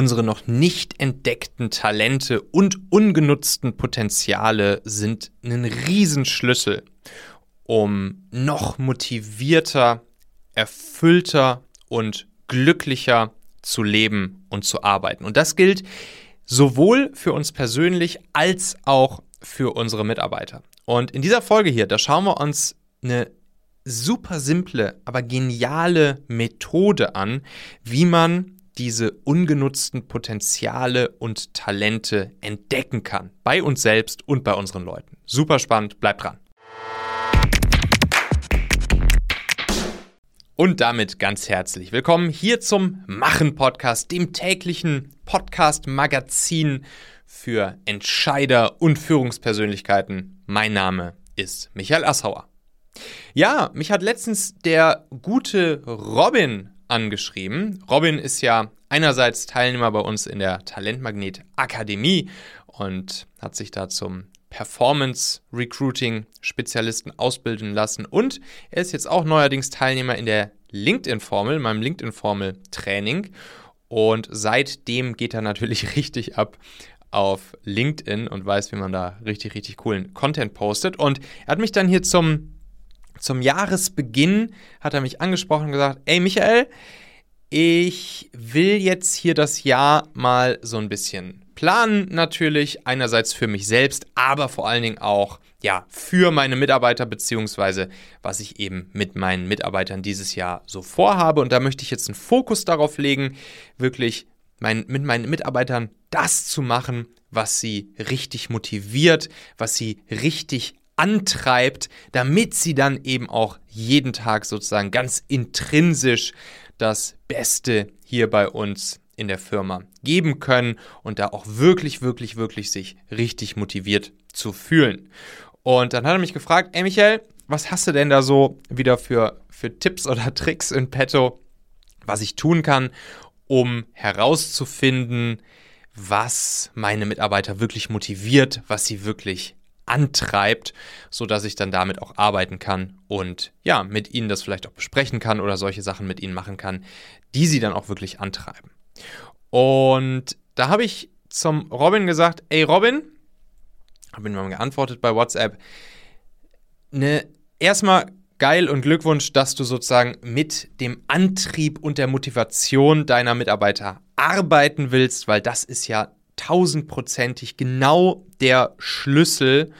Unsere noch nicht entdeckten Talente und ungenutzten Potenziale sind ein Riesenschlüssel, um noch motivierter, erfüllter und glücklicher zu leben und zu arbeiten. Und das gilt sowohl für uns persönlich als auch für unsere Mitarbeiter. Und in dieser Folge hier, da schauen wir uns eine super simple, aber geniale Methode an, wie man diese ungenutzten Potenziale und Talente entdecken kann. Bei uns selbst und bei unseren Leuten. Super spannend, bleibt dran. Und damit ganz herzlich willkommen hier zum Machen-Podcast, dem täglichen Podcast-Magazin für Entscheider und Führungspersönlichkeiten. Mein Name ist Michael Assauer. Ja, mich hat letztens der gute Robin angeschrieben. Robin ist ja einerseits Teilnehmer bei uns in der Talentmagnet Akademie und hat sich da zum Performance Recruiting Spezialisten ausbilden lassen und er ist jetzt auch neuerdings Teilnehmer in der LinkedIn Formel, meinem LinkedIn Formel Training und seitdem geht er natürlich richtig ab auf LinkedIn und weiß, wie man da richtig, richtig coolen Content postet. Und er hat mich dann hier zum, zum Jahresbeginn, hat er mich angesprochen und gesagt, ey Michael, ich will jetzt hier das Jahr mal so ein bisschen planen natürlich, einerseits für mich selbst, aber vor allen Dingen auch ja, für meine Mitarbeiter beziehungsweise was ich eben mit meinen Mitarbeitern dieses Jahr so vorhabe. Und da möchte ich jetzt einen Fokus darauf legen, wirklich mein, mit meinen Mitarbeitern das zu machen, was sie richtig motiviert, was sie richtig antreibt, damit sie dann eben auch jeden Tag sozusagen ganz intrinsisch das Beste hier bei uns in der Firma geben können und da auch wirklich, wirklich, wirklich sich richtig motiviert zu fühlen. Und dann hat er mich gefragt, ey Michael, was hast du denn da so wieder für, für Tipps oder Tricks in petto, was ich tun kann, um herauszufinden, was meine Mitarbeiter wirklich motiviert, was sie wirklich antreibt, sodass ich dann damit auch arbeiten kann und ja, mit ihnen das vielleicht auch besprechen kann oder solche Sachen mit ihnen machen kann, die sie dann auch wirklich antreiben. Und da habe ich zum Robin gesagt, ey Robin, habe ihm mal geantwortet bei WhatsApp, ne, erstmal geil und Glückwunsch, dass du sozusagen mit dem Antrieb und der Motivation deiner Mitarbeiter arbeiten willst, weil das ist ja tausendprozentig genau der Schlüssel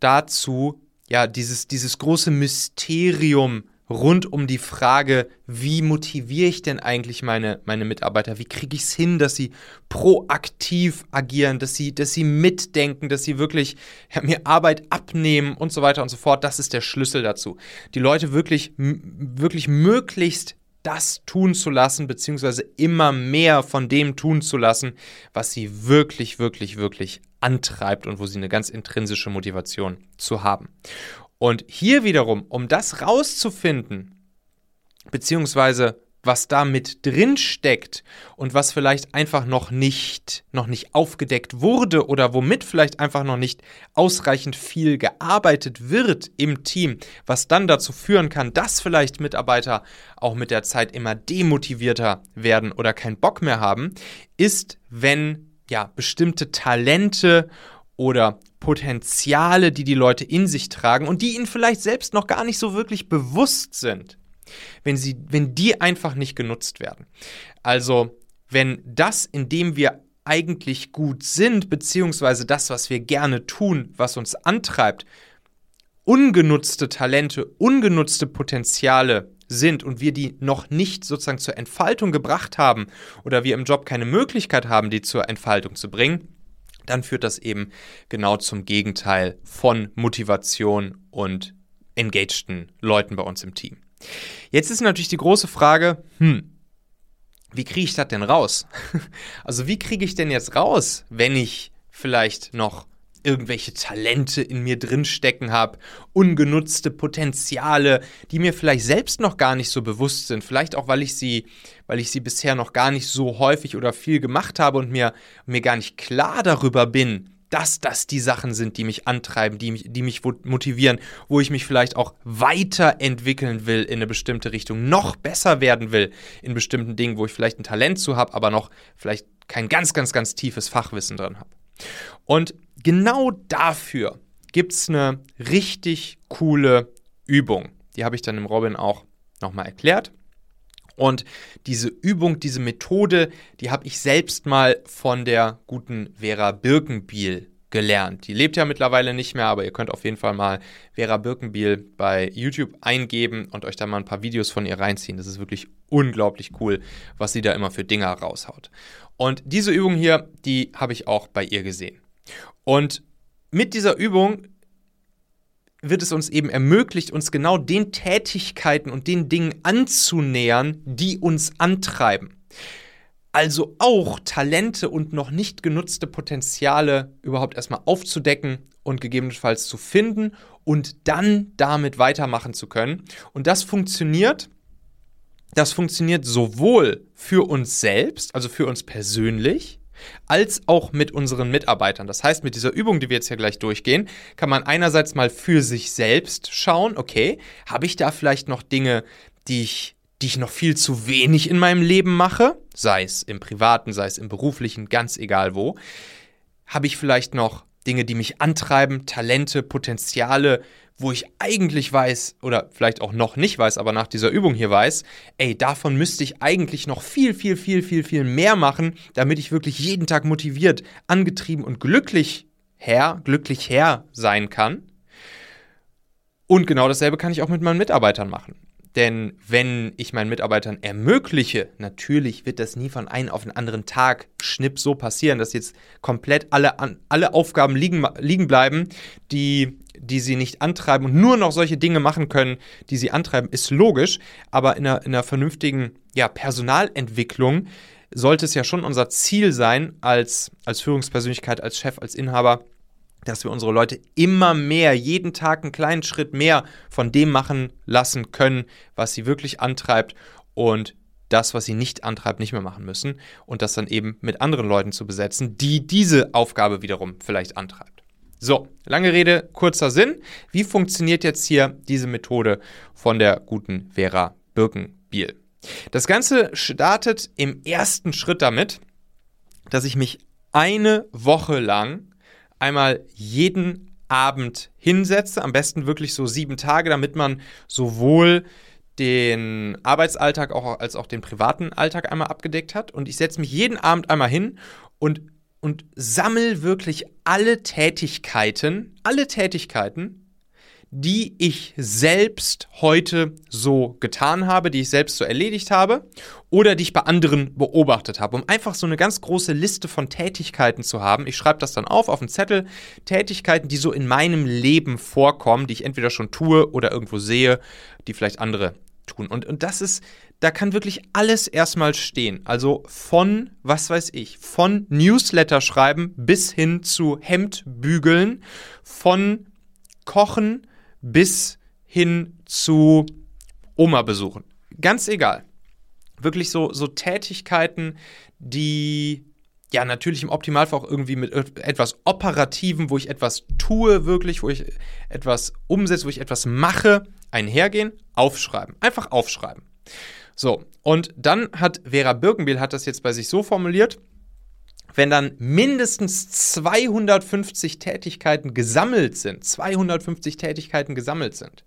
dazu, ja, dieses, dieses große Mysterium rund um die Frage, wie motiviere ich denn eigentlich meine, meine Mitarbeiter? Wie kriege ich es hin, dass sie proaktiv agieren, dass sie, dass sie mitdenken, dass sie wirklich ja, mir Arbeit abnehmen und so weiter und so fort. Das ist der Schlüssel dazu. Die Leute wirklich, wirklich möglichst das tun zu lassen, beziehungsweise immer mehr von dem tun zu lassen, was sie wirklich, wirklich, wirklich antreibt und wo sie eine ganz intrinsische Motivation zu haben. Und hier wiederum, um das rauszufinden, beziehungsweise was da mit drin steckt und was vielleicht einfach noch nicht, noch nicht aufgedeckt wurde oder womit vielleicht einfach noch nicht ausreichend viel gearbeitet wird im Team, was dann dazu führen kann, dass vielleicht Mitarbeiter auch mit der Zeit immer demotivierter werden oder keinen Bock mehr haben, ist, wenn ja bestimmte Talente oder Potenziale, die die Leute in sich tragen und die ihnen vielleicht selbst noch gar nicht so wirklich bewusst sind, wenn, sie, wenn die einfach nicht genutzt werden. Also wenn das, in dem wir eigentlich gut sind, beziehungsweise das, was wir gerne tun, was uns antreibt, ungenutzte Talente, ungenutzte Potenziale sind und wir die noch nicht sozusagen zur Entfaltung gebracht haben oder wir im Job keine Möglichkeit haben, die zur Entfaltung zu bringen, dann führt das eben genau zum Gegenteil von Motivation und engagten Leuten bei uns im Team. Jetzt ist natürlich die große Frage, hm, wie kriege ich das denn raus? Also wie kriege ich denn jetzt raus, wenn ich vielleicht noch irgendwelche Talente in mir drinstecken habe, ungenutzte Potenziale, die mir vielleicht selbst noch gar nicht so bewusst sind, vielleicht auch weil ich sie, weil ich sie bisher noch gar nicht so häufig oder viel gemacht habe und mir, mir gar nicht klar darüber bin, dass das die Sachen sind, die mich antreiben, die mich, die mich motivieren, wo ich mich vielleicht auch weiterentwickeln will in eine bestimmte Richtung, noch besser werden will in bestimmten Dingen, wo ich vielleicht ein Talent zu habe, aber noch vielleicht kein ganz, ganz, ganz tiefes Fachwissen drin habe. Und genau dafür gibt es eine richtig coole Übung. Die habe ich dann im Robin auch nochmal erklärt. Und diese Übung, diese Methode, die habe ich selbst mal von der guten Vera Birkenbiel gelernt. Die lebt ja mittlerweile nicht mehr, aber ihr könnt auf jeden Fall mal Vera Birkenbiel bei YouTube eingeben und euch da mal ein paar Videos von ihr reinziehen. Das ist wirklich unglaublich cool, was sie da immer für Dinger raushaut. Und diese Übung hier, die habe ich auch bei ihr gesehen. Und mit dieser Übung wird es uns eben ermöglicht, uns genau den Tätigkeiten und den Dingen anzunähern, die uns antreiben. Also auch Talente und noch nicht genutzte Potenziale überhaupt erstmal aufzudecken und gegebenenfalls zu finden und dann damit weitermachen zu können. Und das funktioniert. Das funktioniert sowohl für uns selbst, also für uns persönlich, als auch mit unseren Mitarbeitern. Das heißt, mit dieser Übung, die wir jetzt hier gleich durchgehen, kann man einerseits mal für sich selbst schauen, okay, habe ich da vielleicht noch Dinge, die ich, die ich noch viel zu wenig in meinem Leben mache, sei es im privaten, sei es im beruflichen, ganz egal wo. Habe ich vielleicht noch Dinge, die mich antreiben, Talente, Potenziale, wo ich eigentlich weiß oder vielleicht auch noch nicht weiß, aber nach dieser Übung hier weiß, ey, davon müsste ich eigentlich noch viel, viel, viel, viel, viel mehr machen, damit ich wirklich jeden Tag motiviert, angetrieben und glücklich her, glücklich her sein kann. Und genau dasselbe kann ich auch mit meinen Mitarbeitern machen. Denn wenn ich meinen Mitarbeitern ermögliche, natürlich wird das nie von einem auf den anderen Tag schnipp so passieren, dass jetzt komplett alle, alle Aufgaben liegen, liegen bleiben, die, die sie nicht antreiben und nur noch solche Dinge machen können, die sie antreiben, ist logisch. Aber in einer, in einer vernünftigen ja, Personalentwicklung sollte es ja schon unser Ziel sein, als, als Führungspersönlichkeit, als Chef, als Inhaber, dass wir unsere Leute immer mehr, jeden Tag einen kleinen Schritt mehr von dem machen lassen können, was sie wirklich antreibt und das, was sie nicht antreibt, nicht mehr machen müssen und das dann eben mit anderen Leuten zu besetzen, die diese Aufgabe wiederum vielleicht antreibt. So, lange Rede, kurzer Sinn. Wie funktioniert jetzt hier diese Methode von der guten Vera Birkenbiel? Das Ganze startet im ersten Schritt damit, dass ich mich eine Woche lang einmal jeden Abend hinsetze, am besten wirklich so sieben Tage, damit man sowohl den Arbeitsalltag auch, als auch den privaten Alltag einmal abgedeckt hat. Und ich setze mich jeden Abend einmal hin und, und sammle wirklich alle Tätigkeiten, alle Tätigkeiten, die ich selbst heute so getan habe, die ich selbst so erledigt habe oder die ich bei anderen beobachtet habe, um einfach so eine ganz große Liste von Tätigkeiten zu haben. Ich schreibe das dann auf auf einen Zettel, Tätigkeiten, die so in meinem Leben vorkommen, die ich entweder schon tue oder irgendwo sehe, die vielleicht andere tun. Und, und das ist, da kann wirklich alles erstmal stehen. Also von, was weiß ich, von Newsletter schreiben bis hin zu Hemd bügeln, von Kochen bis hin zu Oma besuchen. Ganz egal. Wirklich so, so Tätigkeiten, die ja natürlich im Optimalfall auch irgendwie mit etwas Operativen, wo ich etwas tue, wirklich, wo ich etwas umsetze, wo ich etwas mache, einhergehen, aufschreiben. Einfach aufschreiben. So, und dann hat Vera Birkenbiel hat das jetzt bei sich so formuliert, wenn dann mindestens 250 Tätigkeiten gesammelt sind, 250 Tätigkeiten gesammelt sind,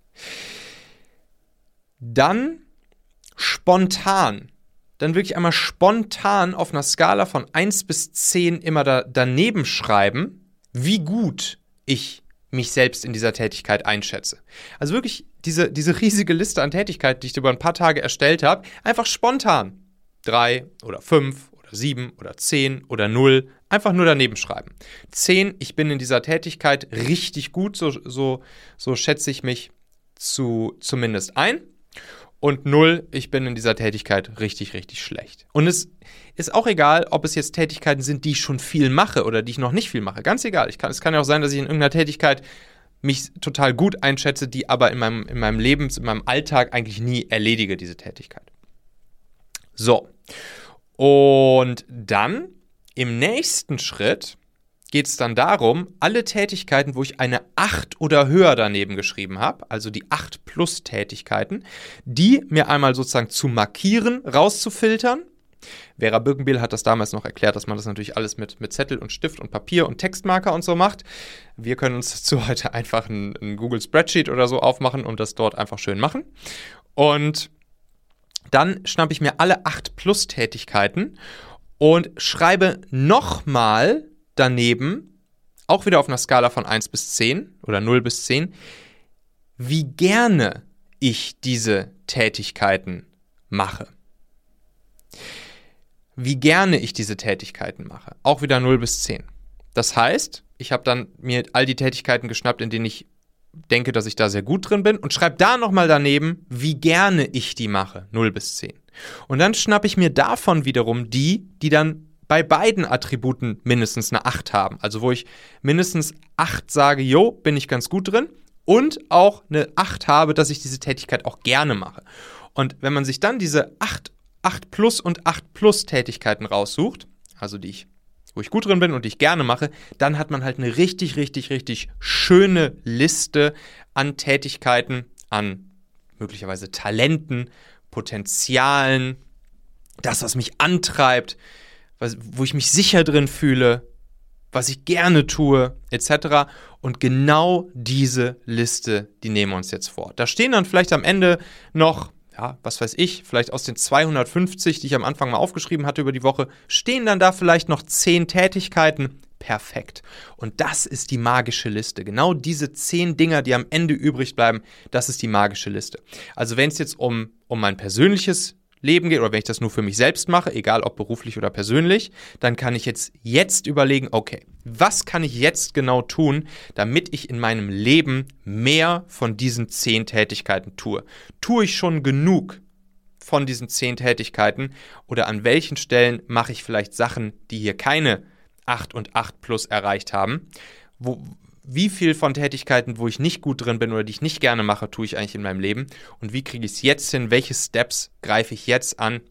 dann spontan, dann wirklich einmal spontan auf einer Skala von 1 bis 10 immer da, daneben schreiben, wie gut ich mich selbst in dieser Tätigkeit einschätze. Also wirklich diese, diese riesige Liste an Tätigkeiten, die ich über ein paar Tage erstellt habe, einfach spontan. Drei oder fünf oder sieben oder zehn oder null. Einfach nur daneben schreiben. Zehn, ich bin in dieser Tätigkeit richtig gut, so, so, so schätze ich mich zu, zumindest ein. Und null, ich bin in dieser Tätigkeit richtig, richtig schlecht. Und es ist auch egal, ob es jetzt Tätigkeiten sind, die ich schon viel mache oder die ich noch nicht viel mache. Ganz egal. Ich kann, es kann ja auch sein, dass ich in irgendeiner Tätigkeit mich total gut einschätze, die aber in meinem, in meinem Leben, in meinem Alltag eigentlich nie erledige, diese Tätigkeit. So. Und dann im nächsten Schritt geht es dann darum, alle Tätigkeiten, wo ich eine 8 oder höher daneben geschrieben habe, also die 8 plus Tätigkeiten, die mir einmal sozusagen zu markieren, rauszufiltern, Vera Birkenbiel hat das damals noch erklärt, dass man das natürlich alles mit, mit Zettel und Stift und Papier und Textmarker und so macht. Wir können uns dazu heute einfach ein, ein Google Spreadsheet oder so aufmachen und das dort einfach schön machen. Und dann schnappe ich mir alle 8 Plus-Tätigkeiten und schreibe nochmal daneben, auch wieder auf einer Skala von 1 bis 10 oder 0 bis 10, wie gerne ich diese Tätigkeiten mache. Wie gerne ich diese Tätigkeiten mache. Auch wieder 0 bis 10. Das heißt, ich habe dann mir all die Tätigkeiten geschnappt, in denen ich denke, dass ich da sehr gut drin bin und schreibe da nochmal daneben, wie gerne ich die mache, 0 bis 10. Und dann schnappe ich mir davon wiederum die, die dann bei beiden Attributen mindestens eine 8 haben. Also wo ich mindestens 8 sage, jo, bin ich ganz gut drin und auch eine 8 habe, dass ich diese Tätigkeit auch gerne mache. Und wenn man sich dann diese 8, 8 plus und 8 plus Tätigkeiten raussucht, also die ich wo ich gut drin bin und die ich gerne mache, dann hat man halt eine richtig, richtig, richtig schöne Liste an Tätigkeiten, an möglicherweise Talenten, Potenzialen, das, was mich antreibt, was, wo ich mich sicher drin fühle, was ich gerne tue, etc. Und genau diese Liste, die nehmen wir uns jetzt vor. Da stehen dann vielleicht am Ende noch ja, was weiß ich, vielleicht aus den 250, die ich am Anfang mal aufgeschrieben hatte über die Woche, stehen dann da vielleicht noch 10 Tätigkeiten. Perfekt. Und das ist die magische Liste. Genau diese 10 Dinger, die am Ende übrig bleiben, das ist die magische Liste. Also wenn es jetzt um, um mein persönliches Leben geht oder wenn ich das nur für mich selbst mache, egal ob beruflich oder persönlich, dann kann ich jetzt jetzt überlegen, okay, was kann ich jetzt genau tun, damit ich in meinem Leben mehr von diesen zehn Tätigkeiten tue? Tue ich schon genug von diesen zehn Tätigkeiten oder an welchen Stellen mache ich vielleicht Sachen, die hier keine 8 und 8 plus erreicht haben? Wo, wie viel von Tätigkeiten, wo ich nicht gut drin bin oder die ich nicht gerne mache, tue ich eigentlich in meinem Leben und wie kriege ich es jetzt hin, welche Steps greife ich jetzt an,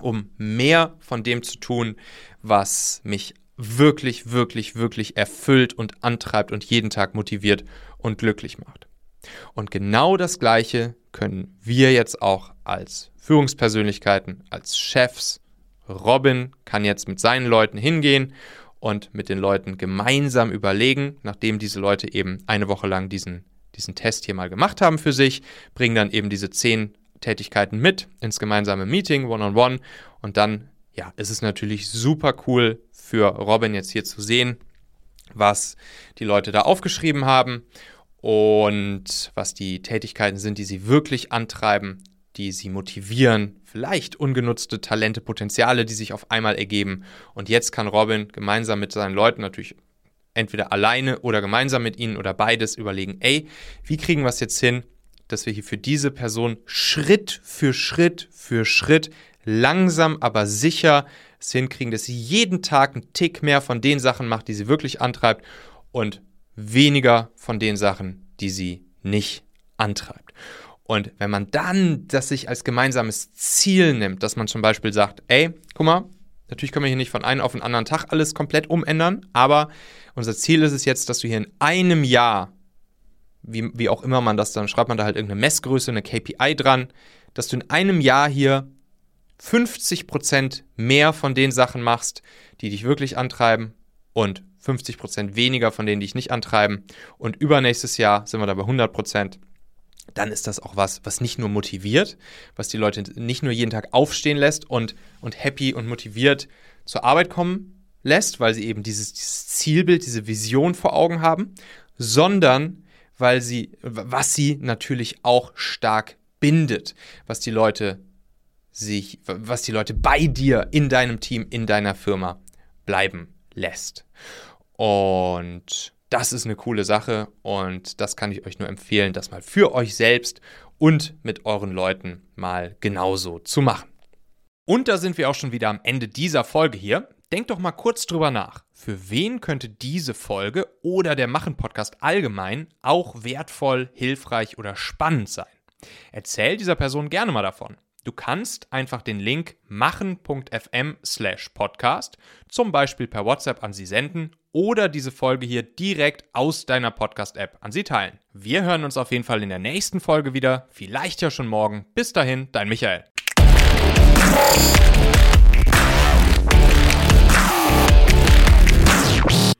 um mehr von dem zu tun, was mich wirklich, wirklich, wirklich erfüllt und antreibt und jeden Tag motiviert und glücklich macht. Und genau das Gleiche können wir jetzt auch als Führungspersönlichkeiten, als Chefs. Robin kann jetzt mit seinen Leuten hingehen und mit den Leuten gemeinsam überlegen, nachdem diese Leute eben eine Woche lang diesen, diesen Test hier mal gemacht haben für sich, bringen dann eben diese zehn Tätigkeiten mit ins gemeinsame Meeting, one-on-one. -on -one, und dann, ja, ist es natürlich super cool für Robin jetzt hier zu sehen, was die Leute da aufgeschrieben haben und was die Tätigkeiten sind, die sie wirklich antreiben, die sie motivieren, vielleicht ungenutzte Talente, Potenziale, die sich auf einmal ergeben. Und jetzt kann Robin gemeinsam mit seinen Leuten natürlich entweder alleine oder gemeinsam mit ihnen oder beides überlegen, ey, wie kriegen wir es jetzt hin, dass wir hier für diese Person Schritt für Schritt für Schritt langsam, aber sicher es hinkriegen, dass sie jeden Tag einen Tick mehr von den Sachen macht, die sie wirklich antreibt und weniger von den Sachen, die sie nicht antreibt. Und wenn man dann das sich als gemeinsames Ziel nimmt, dass man zum Beispiel sagt, ey, guck mal, natürlich können wir hier nicht von einem auf den anderen Tag alles komplett umändern, aber unser Ziel ist es jetzt, dass du hier in einem Jahr, wie, wie auch immer man das dann, schreibt man da halt irgendeine Messgröße, eine KPI dran, dass du in einem Jahr hier 50% mehr von den Sachen machst, die dich wirklich antreiben und 50% weniger von denen, die dich nicht antreiben. Und übernächstes Jahr sind wir da bei 100% dann ist das auch was, was nicht nur motiviert, was die Leute nicht nur jeden Tag aufstehen lässt und, und happy und motiviert zur Arbeit kommen lässt, weil sie eben dieses, dieses Zielbild, diese Vision vor Augen haben, sondern weil sie, was sie natürlich auch stark bindet, was die Leute sich, was die Leute bei dir in deinem Team, in deiner Firma bleiben lässt. Und das ist eine coole Sache und das kann ich euch nur empfehlen, das mal für euch selbst und mit euren Leuten mal genauso zu machen. Und da sind wir auch schon wieder am Ende dieser Folge hier. Denkt doch mal kurz drüber nach. Für wen könnte diese Folge oder der Machen-Podcast allgemein auch wertvoll, hilfreich oder spannend sein? Erzähl dieser Person gerne mal davon. Du kannst einfach den Link machen.fm slash podcast zum Beispiel per WhatsApp an sie senden oder diese Folge hier direkt aus deiner Podcast-App an sie teilen. Wir hören uns auf jeden Fall in der nächsten Folge wieder, vielleicht ja schon morgen. Bis dahin, dein Michael.